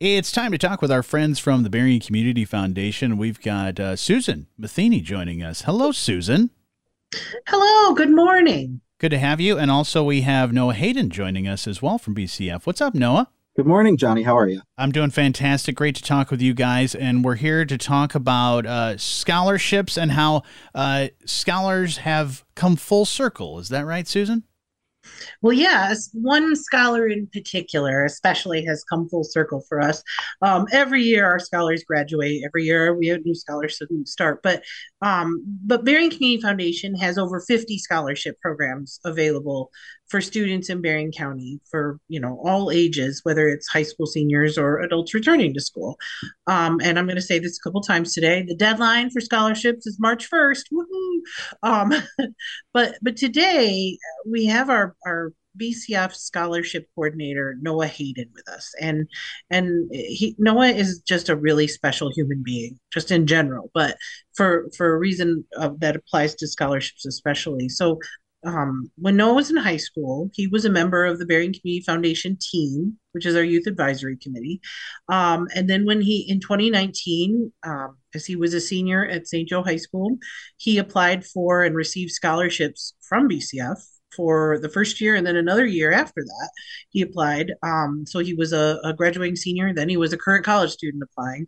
It's time to talk with our friends from the Berrien Community Foundation. We've got uh, Susan Matheny joining us. Hello, Susan. Hello, good morning. Good to have you. And also, we have Noah Hayden joining us as well from BCF. What's up, Noah? Good morning, Johnny. How are you? I'm doing fantastic. Great to talk with you guys. And we're here to talk about uh, scholarships and how uh, scholars have come full circle. Is that right, Susan? Well, yes, one scholar in particular, especially, has come full circle for us. Um, every year, our scholars graduate. Every year, we have new scholars start. But um, but Berrien Community Foundation has over 50 scholarship programs available for students in Berrien County for you know all ages, whether it's high school seniors or adults returning to school. Um, and I'm going to say this a couple times today. The deadline for scholarships is March 1st. Woohoo! Um, but but today we have our our BCF scholarship coordinator Noah Hayden with us, and and he Noah is just a really special human being, just in general, but for for a reason uh, that applies to scholarships especially. So. Um, when Noah was in high school, he was a member of the Berrien Community Foundation team, which is our youth advisory committee. Um, and then when he, in 2019, um, as he was a senior at St. Joe High School, he applied for and received scholarships from BCF for the first year and then another year after that he applied um, so he was a, a, graduating senior then he was a current college student applying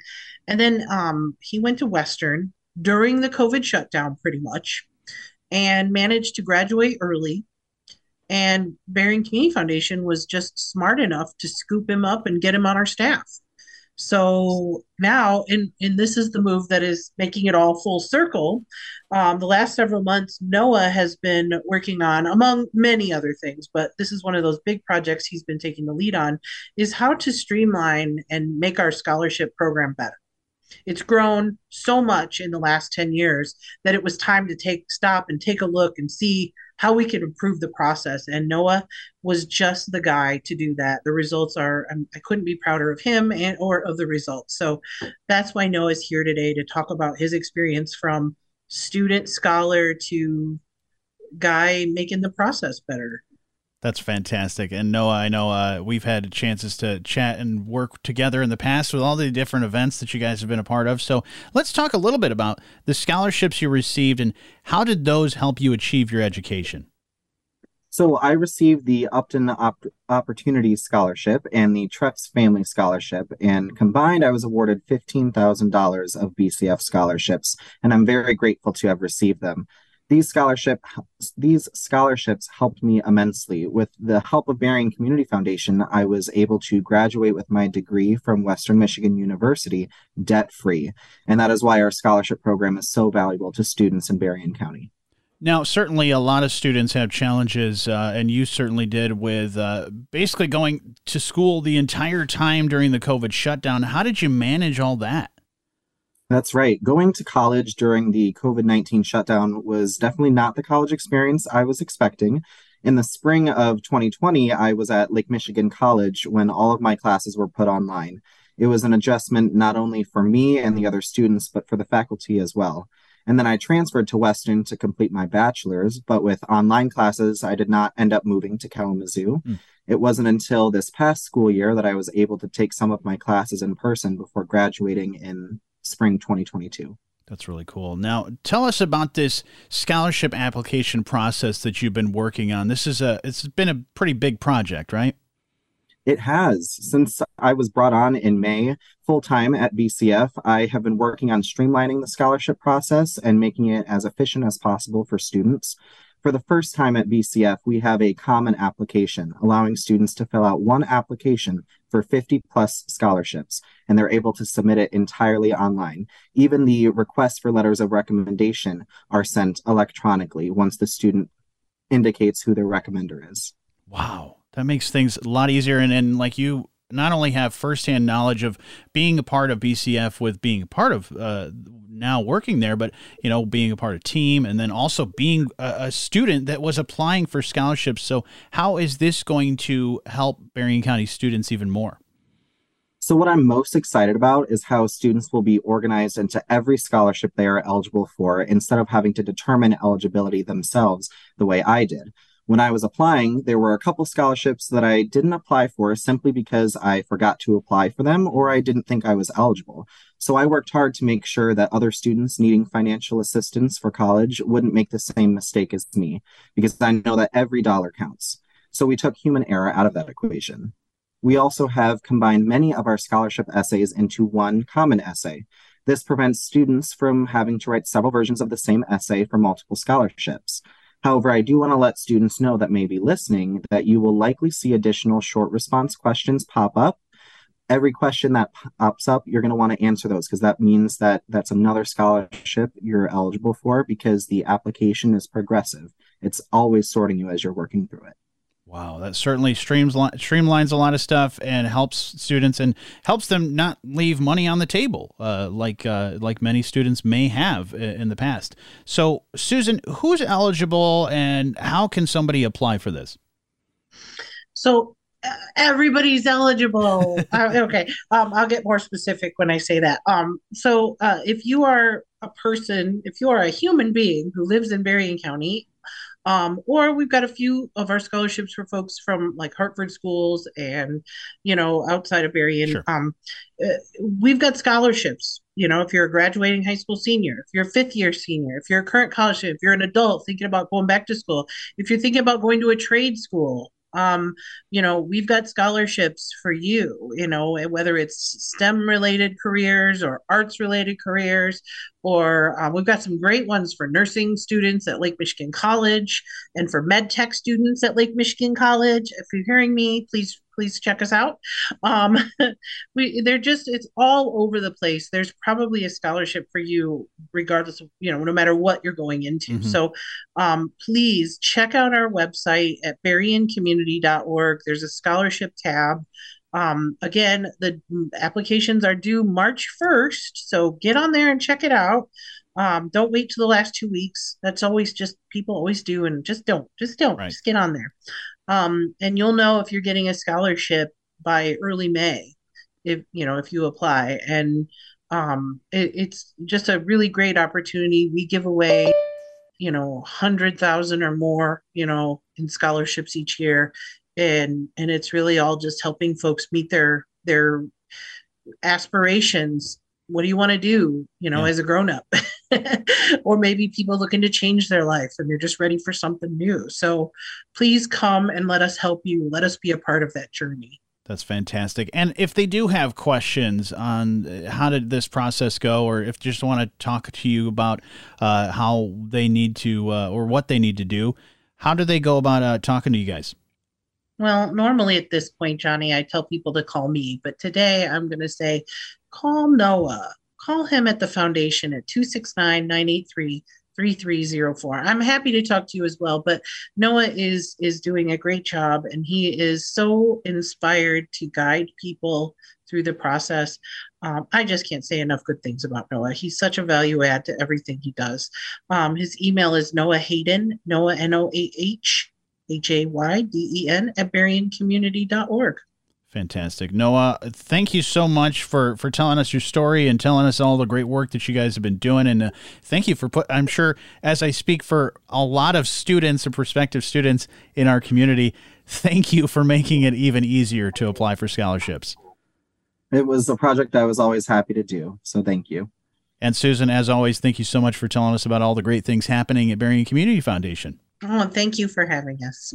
and then um, he went to western during the covid shutdown pretty much and managed to graduate early and Berrien Community Foundation was just smart enough to scoop him up and get him on our staff so now, and, and this is the move that is making it all full circle. Um, the last several months, Noah has been working on, among many other things, but this is one of those big projects he's been taking the lead on, is how to streamline and make our scholarship program better. It's grown so much in the last 10 years that it was time to take stop and take a look and see how we could improve the process. And Noah was just the guy to do that. The results are, um, I couldn't be prouder of him and or of the results. So that's why Noah's here today to talk about his experience from student scholar to guy making the process better. That's fantastic. And Noah, I know uh, we've had chances to chat and work together in the past with all the different events that you guys have been a part of. So let's talk a little bit about the scholarships you received and how did those help you achieve your education? So I received the Upton Op- Opportunities Scholarship and the Trex Family Scholarship, and combined, I was awarded fifteen thousand dollars of BCF scholarships, and I'm very grateful to have received them. These scholarship these scholarships helped me immensely. With the help of Berrien Community Foundation, I was able to graduate with my degree from Western Michigan University debt free, and that is why our scholarship program is so valuable to students in Berrien County. Now, certainly a lot of students have challenges, uh, and you certainly did with uh, basically going to school the entire time during the COVID shutdown. How did you manage all that? That's right. Going to college during the COVID 19 shutdown was definitely not the college experience I was expecting. In the spring of 2020, I was at Lake Michigan College when all of my classes were put online. It was an adjustment not only for me and the other students, but for the faculty as well. And then I transferred to Western to complete my bachelor's, but with online classes, I did not end up moving to Kalamazoo. Mm. It wasn't until this past school year that I was able to take some of my classes in person before graduating in spring 2022. That's really cool. Now, tell us about this scholarship application process that you've been working on. This is a it's been a pretty big project, right? It has. Since I was brought on in May full time at BCF, I have been working on streamlining the scholarship process and making it as efficient as possible for students. For the first time at BCF, we have a common application, allowing students to fill out one application for 50 plus scholarships, and they're able to submit it entirely online. Even the requests for letters of recommendation are sent electronically once the student indicates who their recommender is. Wow, that makes things a lot easier. And, and like you not only have firsthand knowledge of being a part of BCF with being a part of uh, now working there, but you know, being a part of team and then also being a, a, student that was applying for scholarships. So, how is this going to help Berrien County students even more? So, what I'm most excited about is how students will be organized into every scholarship they are eligible for instead of having to determine eligibility themselves the way I did. When I was applying, there were a couple scholarships that I didn't apply for simply because I forgot to apply for them or I didn't think I was eligible. So I worked hard to make sure that other students needing financial assistance for college wouldn't make the same mistake as me, because I know that every dollar counts. So we took human error out of that equation. We also have combined many of our scholarship essays into one common essay. This prevents students from having to write several versions of the same essay for multiple scholarships. However, I do want to let students know that may be listening that you will likely see additional short response questions pop up. Every question that pops up, you're going to want to answer those because that means that that's another scholarship you're eligible for because the application is progressive. It's always sorting you as you're working through it. Wow, that certainly streamlines streamlines a lot of stuff and helps students and helps them not leave money on the table, uh, like uh, like many students may have in the past. So, Susan, who's eligible and how can somebody apply for this? So uh, everybody's eligible. uh, okay, um, I'll get more specific when I say that. Um, so uh, if you are a person, if you are a human being who lives in Berrien County um, or we've got a few of our scholarships for folks from like Hartford schools and, you know, outside of Berrien. Sure. Um, uh, we've got scholarships. You know, if you're a graduating high school senior, if you're a fifth year senior, if you're a current college if you're an adult thinking about going back to school, if you're thinking about going to a trade school, um, you know, we've got scholarships for you, you know, whether it's STEM related careers or arts related careers, or uh, we've got some great ones for nursing students at Lake Michigan College and for med tech students at Lake Michigan College. If you're hearing me, please please check us out. Um, we they're just it's all over the place. There's probably a scholarship for you, regardless of you know no matter what you're going into. Mm-hmm. So um, please check out our website at berriencommunity.org. There's a scholarship tab. Um, again, the applications are due March 1st, so get on there and check it out. Um, don't wait till the last two weeks. That's always just people always do, and just don't, just don't, right. just get on there. Um, and you'll know if you're getting a scholarship by early May, if you know if you apply. And um, it, it's just a really great opportunity. We give away, you know, hundred thousand or more, you know, in scholarships each year, and and it's really all just helping folks meet their their aspirations what do you want to do you know yeah. as a grown up or maybe people looking to change their life and they're just ready for something new so please come and let us help you let us be a part of that journey that's fantastic. And if they do have questions on uh, how did this process go, or if just want to talk to you about uh, how they need to uh, or what they need to do, how do they go about uh, talking to you guys? Well, normally at this point, Johnny, I tell people to call me, but today I'm going to say call Noah. Call him at the foundation at 269 983 3304. I'm happy to talk to you as well, but Noah is is doing a great job and he is so inspired to guide people through the process. Um, I just can't say enough good things about Noah. He's such a value add to everything he does. Um, his email is Noah Hayden, Noah N O A H H A Y D E N at berriencommunity.org. Fantastic. Noah, thank you so much for, for telling us your story and telling us all the great work that you guys have been doing. And uh, thank you for put, I'm sure as I speak for a lot of students and prospective students in our community, thank you for making it even easier to apply for scholarships. It was a project I was always happy to do. So thank you. And Susan, as always, thank you so much for telling us about all the great things happening at Berrien Community Foundation. Oh, thank you for having us.